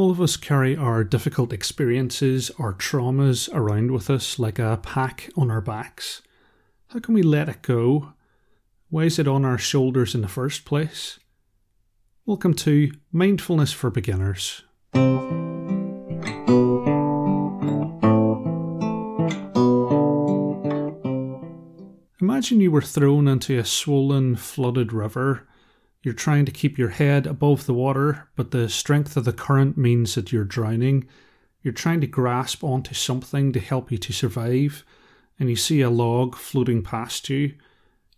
All of us carry our difficult experiences, our traumas around with us like a pack on our backs. How can we let it go? Why is it on our shoulders in the first place? Welcome to Mindfulness for Beginners. Imagine you were thrown into a swollen, flooded river you're trying to keep your head above the water, but the strength of the current means that you're drowning. You're trying to grasp onto something to help you to survive, and you see a log floating past you.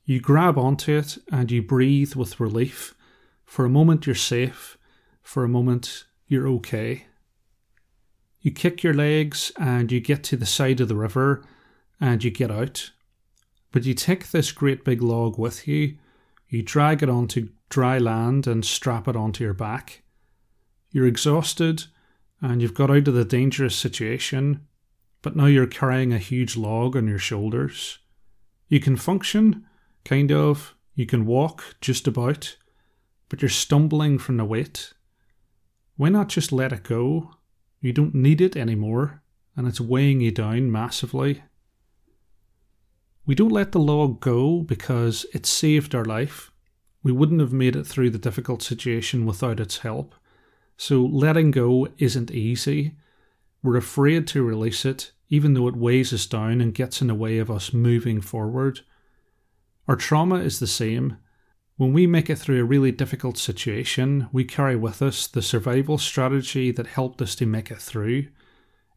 You grab onto it and you breathe with relief. For a moment, you're safe. For a moment, you're okay. You kick your legs and you get to the side of the river and you get out. But you take this great big log with you. You drag it onto dry land and strap it onto your back. You're exhausted and you've got out of the dangerous situation, but now you're carrying a huge log on your shoulders. You can function, kind of, you can walk just about, but you're stumbling from the weight. Why not just let it go? You don't need it anymore, and it's weighing you down massively. We don't let the log go because it saved our life. We wouldn't have made it through the difficult situation without its help. So letting go isn't easy. We're afraid to release it, even though it weighs us down and gets in the way of us moving forward. Our trauma is the same. When we make it through a really difficult situation, we carry with us the survival strategy that helped us to make it through.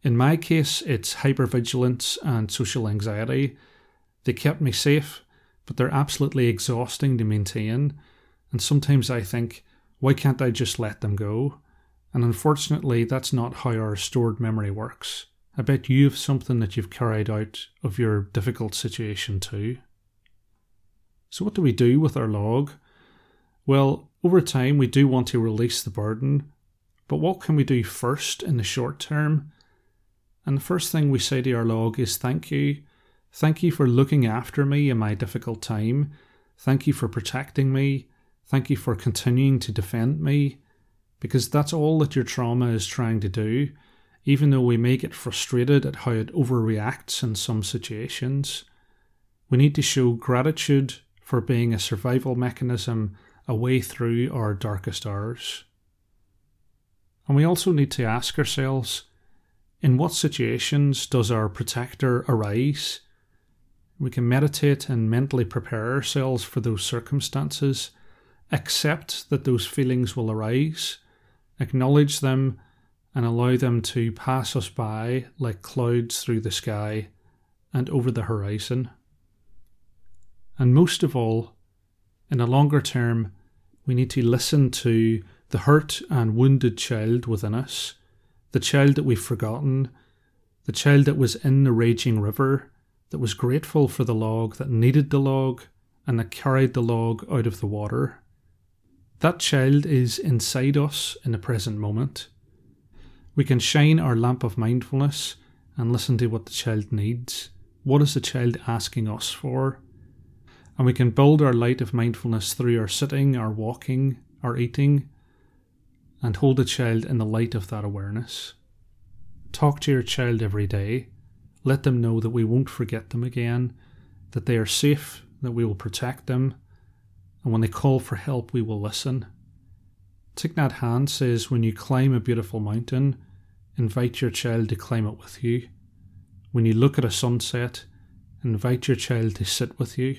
In my case, it's hypervigilance and social anxiety. They kept me safe, but they're absolutely exhausting to maintain. And sometimes I think, why can't I just let them go? And unfortunately, that's not how our stored memory works. I bet you have something that you've carried out of your difficult situation too. So, what do we do with our log? Well, over time, we do want to release the burden, but what can we do first in the short term? And the first thing we say to our log is thank you Thank you for looking after me in my difficult time. Thank you for protecting me. Thank you for continuing to defend me. Because that's all that your trauma is trying to do, even though we may get frustrated at how it overreacts in some situations. We need to show gratitude for being a survival mechanism a way through our darkest hours. And we also need to ask ourselves in what situations does our protector arise? We can meditate and mentally prepare ourselves for those circumstances, accept that those feelings will arise, acknowledge them, and allow them to pass us by like clouds through the sky and over the horizon. And most of all, in a longer term, we need to listen to the hurt and wounded child within us, the child that we've forgotten, the child that was in the raging river that was grateful for the log, that needed the log, and that carried the log out of the water. That child is inside us in the present moment. We can shine our lamp of mindfulness and listen to what the child needs. What is the child asking us for? And we can build our light of mindfulness through our sitting, our walking, our eating, and hold the child in the light of that awareness. Talk to your child every day let them know that we won't forget them again, that they are safe, that we will protect them, and when they call for help, we will listen. Thich Nhat Hanh says when you climb a beautiful mountain, invite your child to climb it with you. When you look at a sunset, invite your child to sit with you.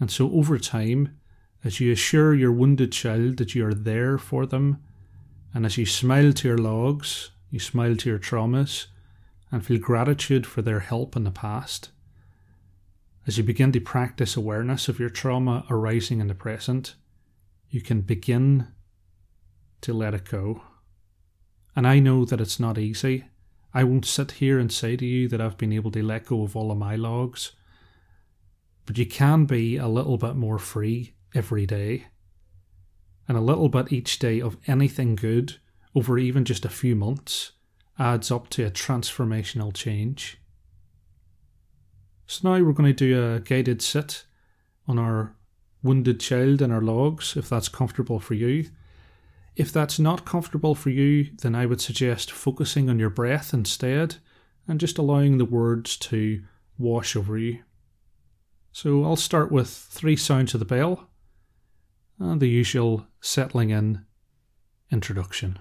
And so over time, as you assure your wounded child that you are there for them, and as you smile to your logs, you smile to your traumas, and feel gratitude for their help in the past. As you begin to practice awareness of your trauma arising in the present, you can begin to let it go. And I know that it's not easy. I won't sit here and say to you that I've been able to let go of all of my logs. But you can be a little bit more free every day. And a little bit each day of anything good over even just a few months adds up to a transformational change. So now we're going to do a guided sit on our wounded child and our logs, if that's comfortable for you. If that's not comfortable for you, then I would suggest focusing on your breath instead and just allowing the words to wash over you. So I'll start with three sounds of the bell and the usual settling in introduction.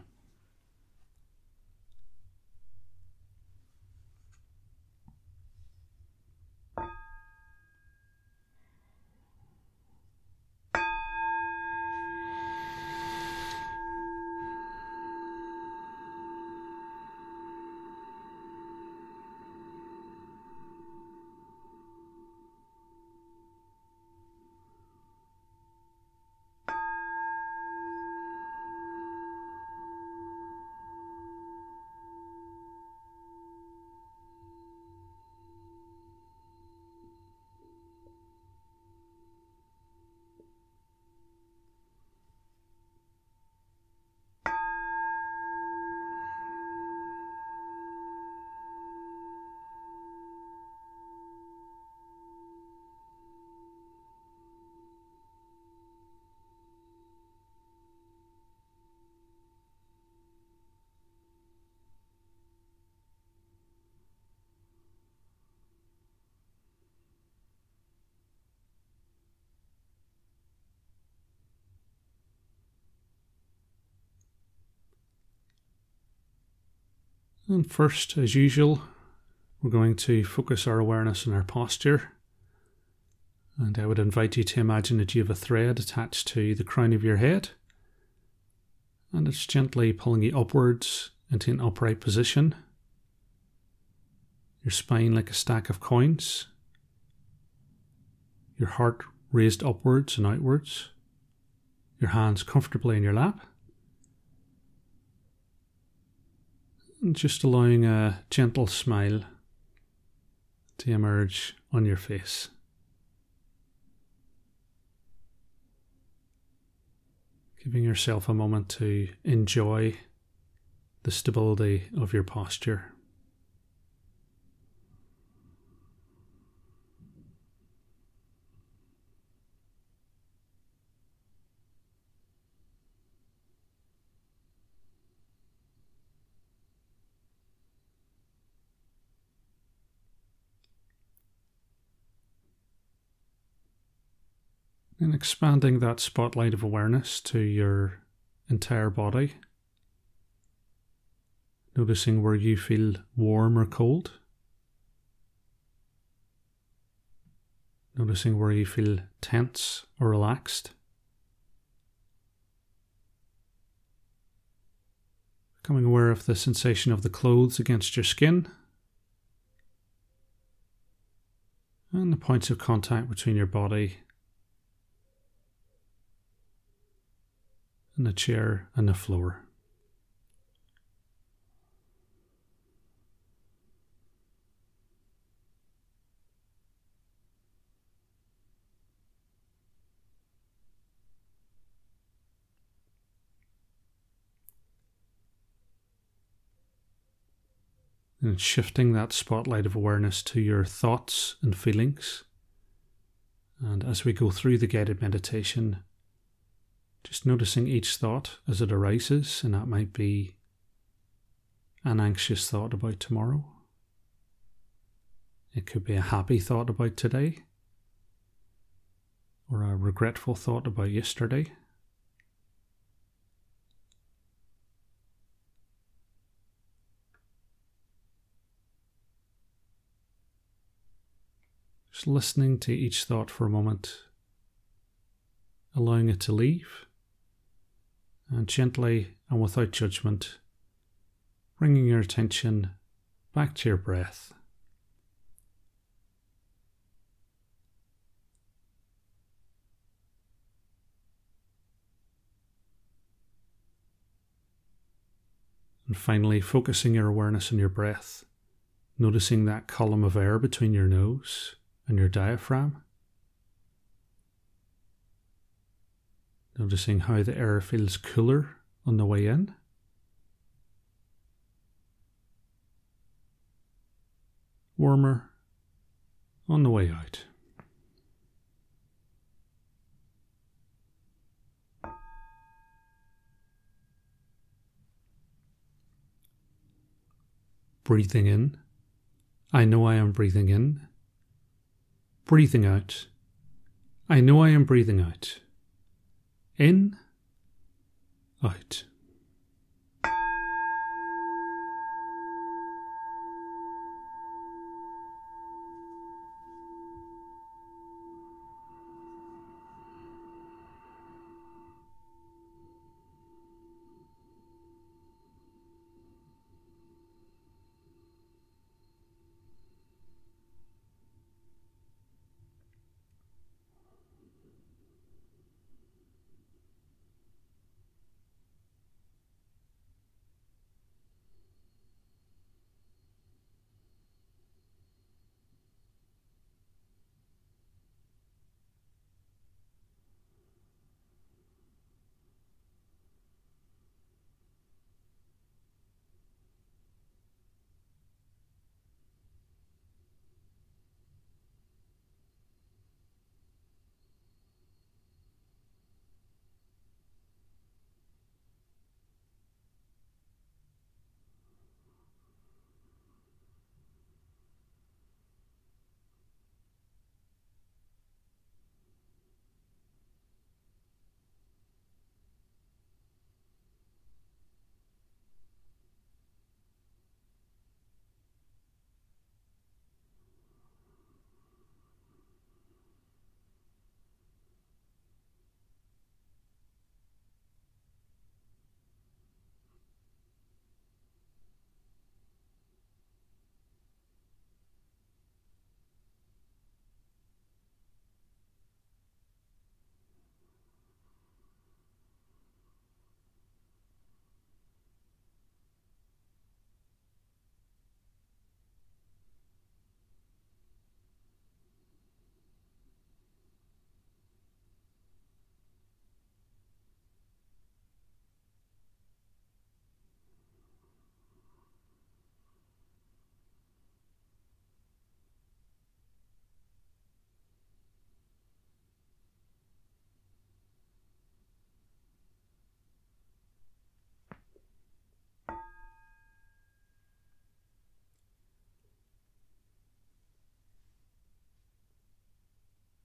And first, as usual, we're going to focus our awareness on our posture. And I would invite you to imagine that you have a thread attached to the crown of your head. And it's gently pulling you upwards into an upright position. Your spine like a stack of coins. Your heart raised upwards and outwards. Your hands comfortably in your lap. Just allowing a gentle smile to emerge on your face. Giving yourself a moment to enjoy the stability of your posture. And expanding that spotlight of awareness to your entire body. Noticing where you feel warm or cold. Noticing where you feel tense or relaxed. Becoming aware of the sensation of the clothes against your skin. And the points of contact between your body and a chair and a floor. and shifting that spotlight of awareness to your thoughts and feelings. And as we go through the guided meditation, just noticing each thought as it arises, and that might be an anxious thought about tomorrow. It could be a happy thought about today, or a regretful thought about yesterday. Just listening to each thought for a moment, allowing it to leave and gently and without judgment, bringing your attention back to your breath. And finally, focusing your awareness on your breath, noticing that column of air between your nose and your diaphragm. Noticing how the air feels cooler on the way in. Warmer on the way out. breathing in. I know I am breathing in. Breathing out. I know I am breathing out. In. Out.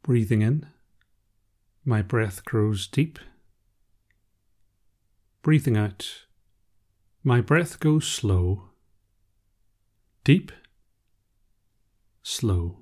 Breathing in, my breath grows deep. Breathing out, my breath goes slow. Deep, slow.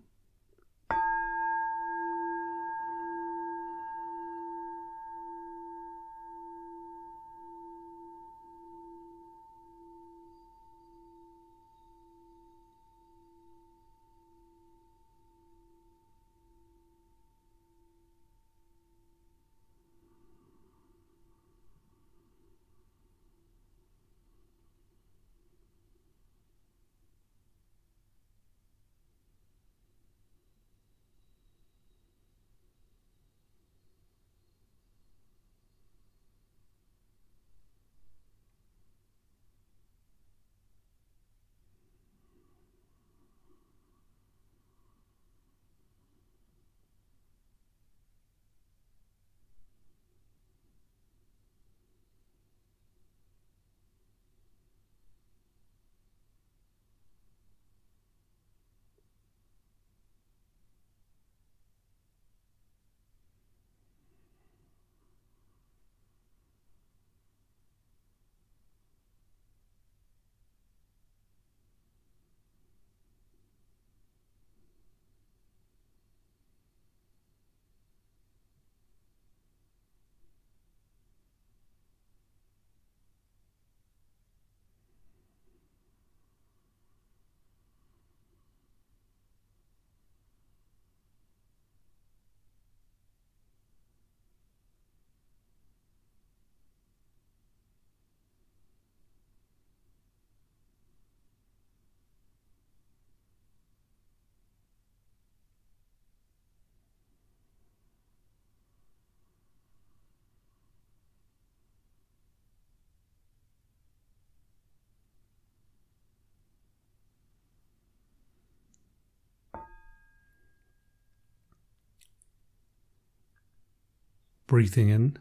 Breathing in,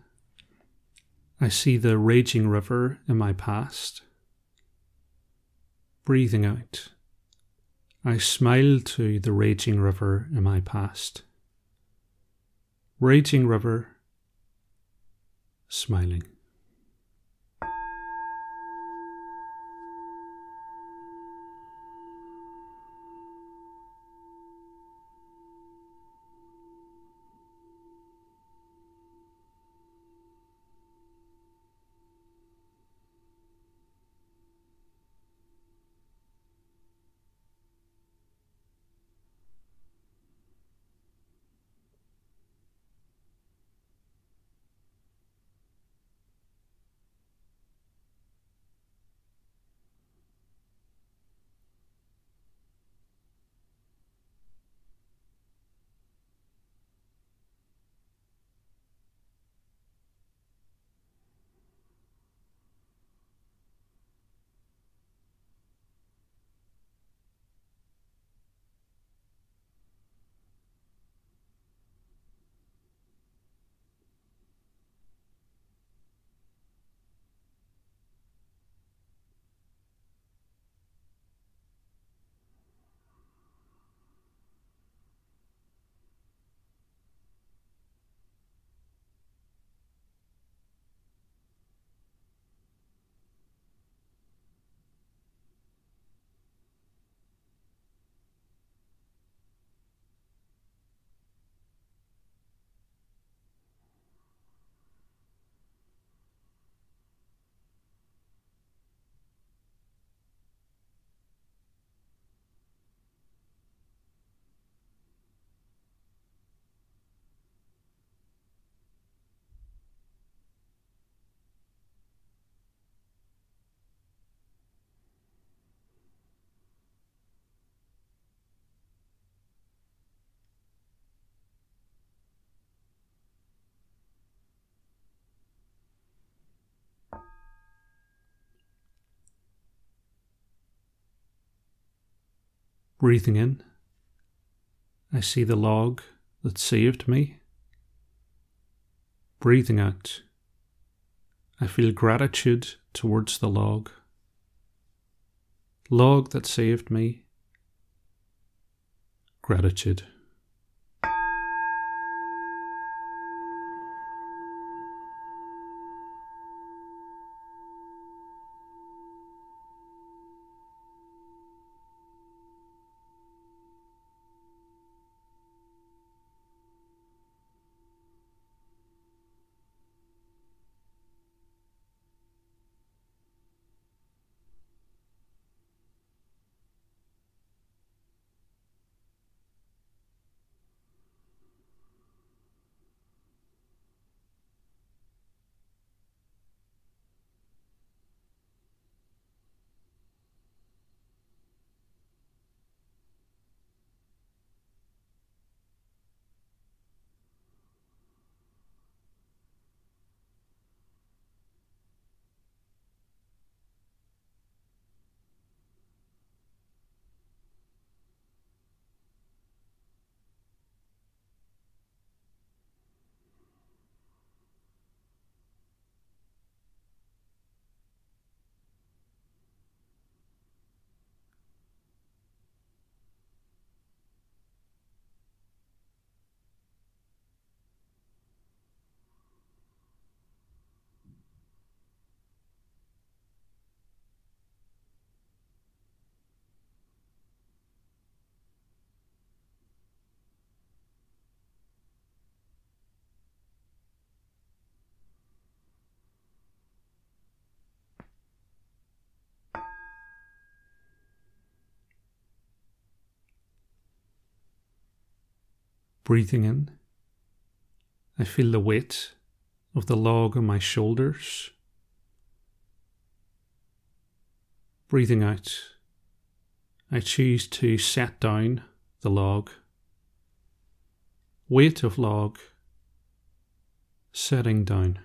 I see the raging river in my past. Breathing out. I smile to the raging river in my past. Raging river, smiling. Breathing in, I see the log that saved me. Breathing out, I feel gratitude towards the log. Log that saved me. Gratitude. Breathing in, I feel the weight of the log on my shoulders. Breathing out, I choose to set down the log. Weight of log, setting down.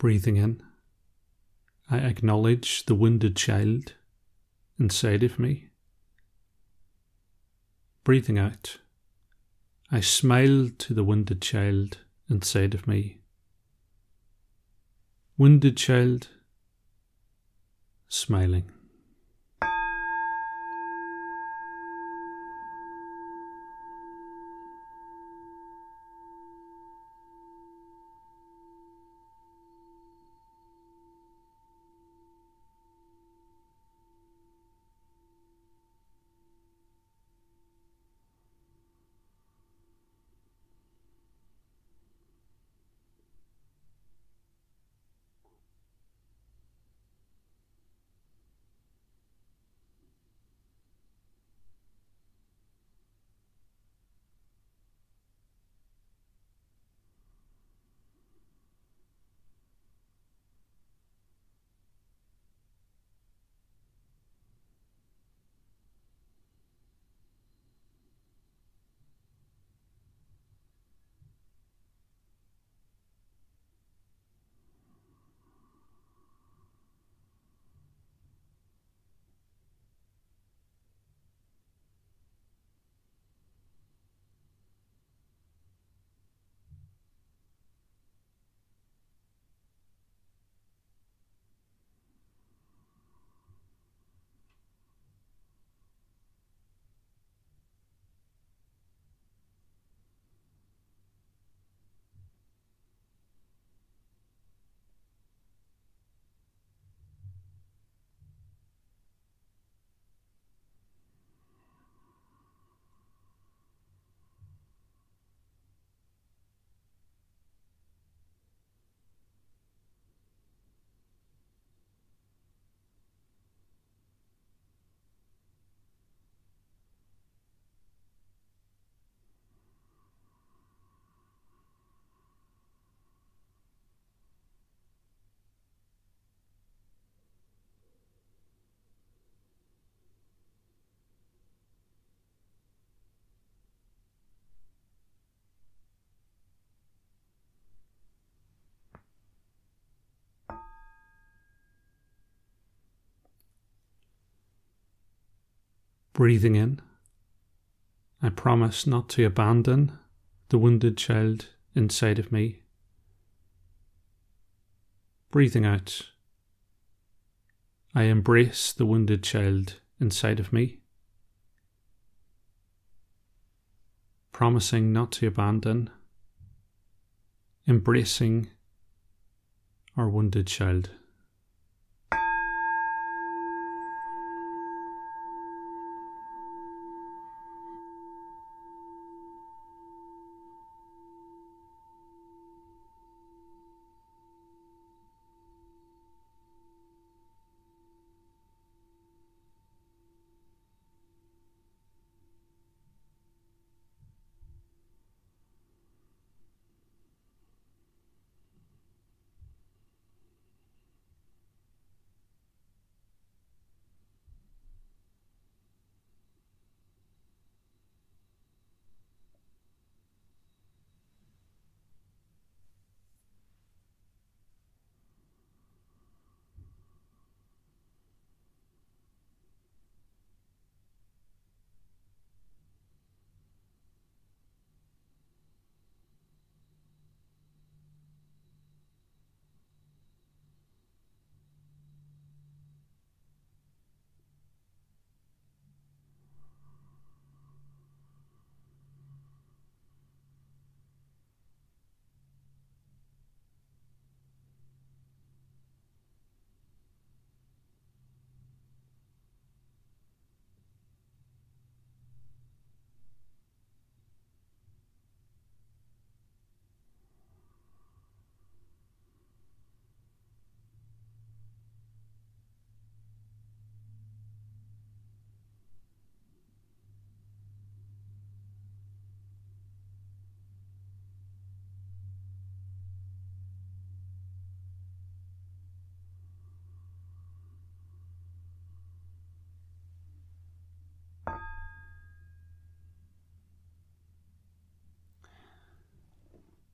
Breathing in, I acknowledge the wounded child inside of me. Breathing out, I smile to the wounded child inside of me. Wounded child, smiling. Breathing in, I promise not to abandon the wounded child inside of me. Breathing out, I embrace the wounded child inside of me. Promising not to abandon, embracing our wounded child.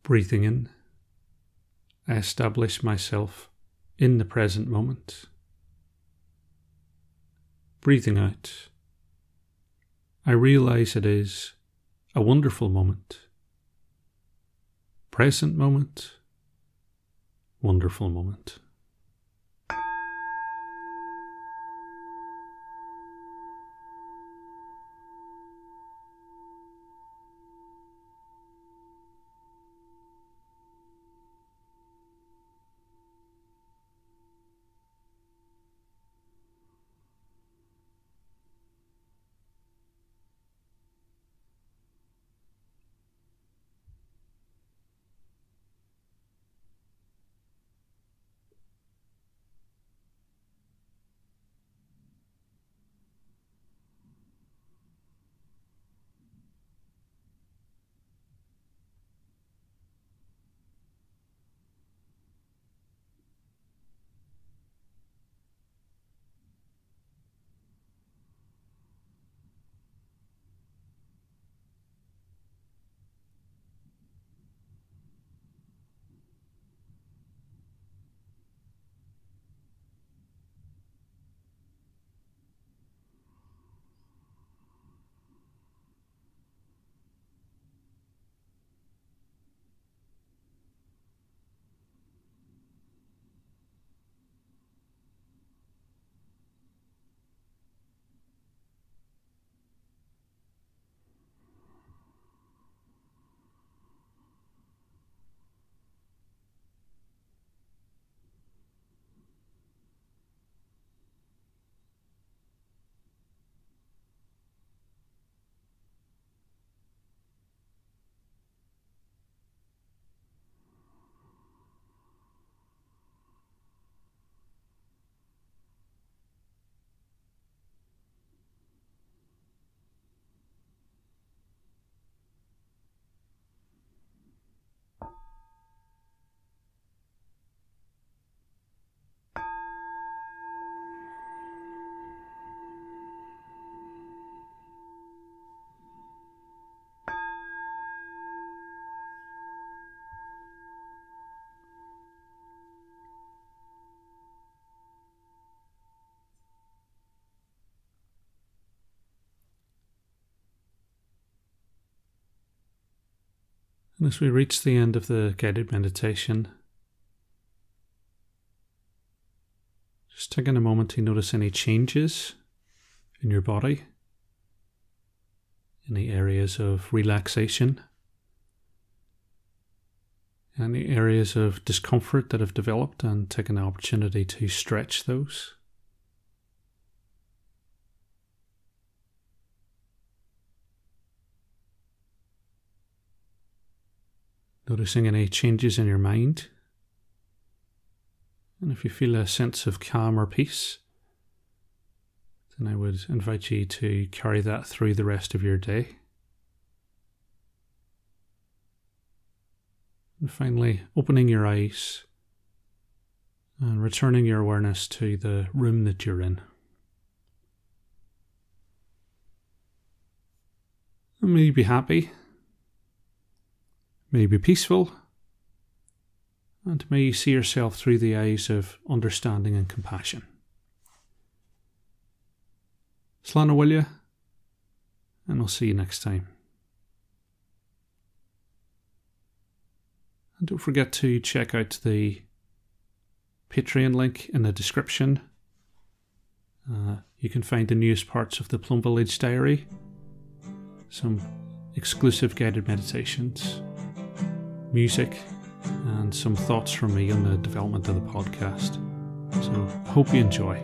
Breathing in, I establish myself in the present moment. Breathing out, I realize it is a wonderful moment. Present moment, wonderful moment. And as we reach the end of the guided meditation, just taking a moment to notice any changes in your body, any areas of relaxation, any areas of discomfort that have developed, and take an opportunity to stretch those. Noticing any changes in your mind. And if you feel a sense of calm or peace, then I would invite you to carry that through the rest of your day. And finally, opening your eyes and returning your awareness to the room that you're in. And may you be happy May be peaceful, and may you see yourself through the eyes of understanding and compassion. Will you? And I'll see you next time. And don't forget to check out the Patreon link in the description. Uh, you can find the newest parts of the Plum Village Diary, some exclusive guided meditations, music, and some thoughts from me on the development of the podcast. So, hope you enjoy.